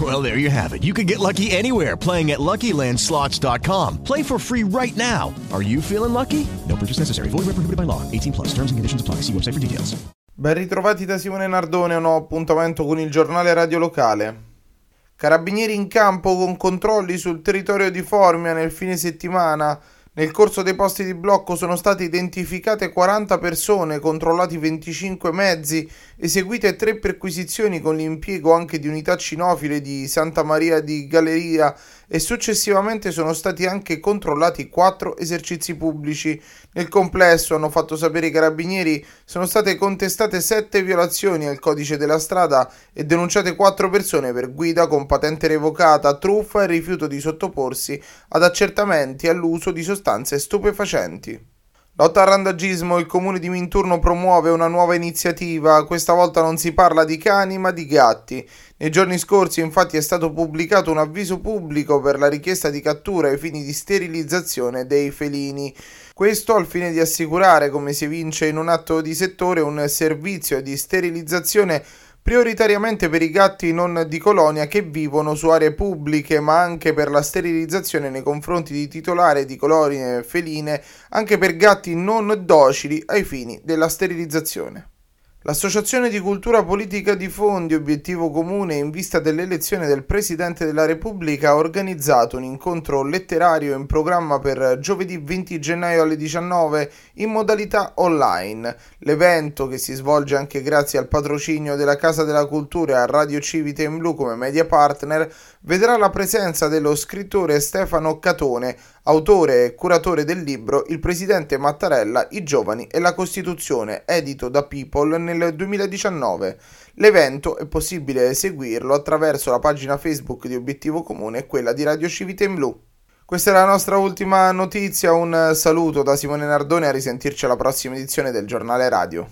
Well, there you have it. You can get lucky anywhere playing at LuckyLandSlots.com. Play for free right now. Are you feeling lucky? No purchase necessary. Void where prohibited by law. 18 plus. Terms and conditions apply. See website for details. Ben ritrovati da Simone Nardone, un nuovo appuntamento con il giornale radio locale. Carabinieri in campo con controlli sul territorio di Formia nel fine settimana. Nel corso dei posti di blocco sono state identificate 40 persone, controllati 25 mezzi, eseguite tre perquisizioni con l'impiego anche di unità cinofile di Santa Maria di Galleria e successivamente sono stati anche controllati quattro esercizi pubblici. Nel complesso, hanno fatto sapere i carabinieri, sono state contestate sette violazioni al codice della strada e denunciate quattro persone per guida con patente revocata, truffa e rifiuto di sottoporsi ad accertamenti all'uso di sostanze stupefacenti. Lotta al randagismo, il comune di Minturno promuove una nuova iniziativa, questa volta non si parla di cani ma di gatti. Nei giorni scorsi infatti è stato pubblicato un avviso pubblico per la richiesta di cattura ai fini di sterilizzazione dei felini. Questo al fine di assicurare, come si evince in un atto di settore, un servizio di sterilizzazione prioritariamente per i gatti non di colonia che vivono su aree pubbliche, ma anche per la sterilizzazione nei confronti di titolari di colonie feline, anche per gatti non docili ai fini della sterilizzazione. L'Associazione di Cultura Politica di Fondi Obiettivo Comune in vista dell'elezione del Presidente della Repubblica ha organizzato un incontro letterario in programma per giovedì 20 gennaio alle 19 in modalità online. L'evento, che si svolge anche grazie al patrocinio della Casa della Cultura e a Radio Civita in Blu come media partner, vedrà la presenza dello scrittore Stefano Catone, autore e curatore del libro Il Presidente Mattarella, i giovani e la Costituzione, edito da People nel 2019. L'evento è possibile seguirlo attraverso la pagina Facebook di Obiettivo Comune e quella di Radio Civita in Blu. Questa è la nostra ultima notizia, un saluto da Simone Nardone a risentirci alla prossima edizione del giornale radio.